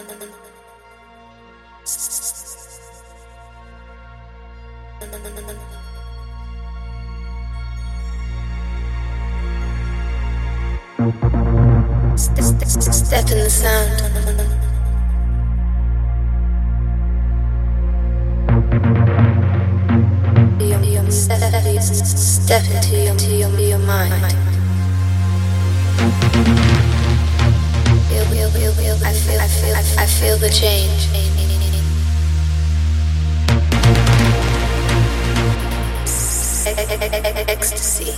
Step in the sound. Step into your, into your, your mind. Feel, feel, feel, feel, I I feel the change. Ecstasy.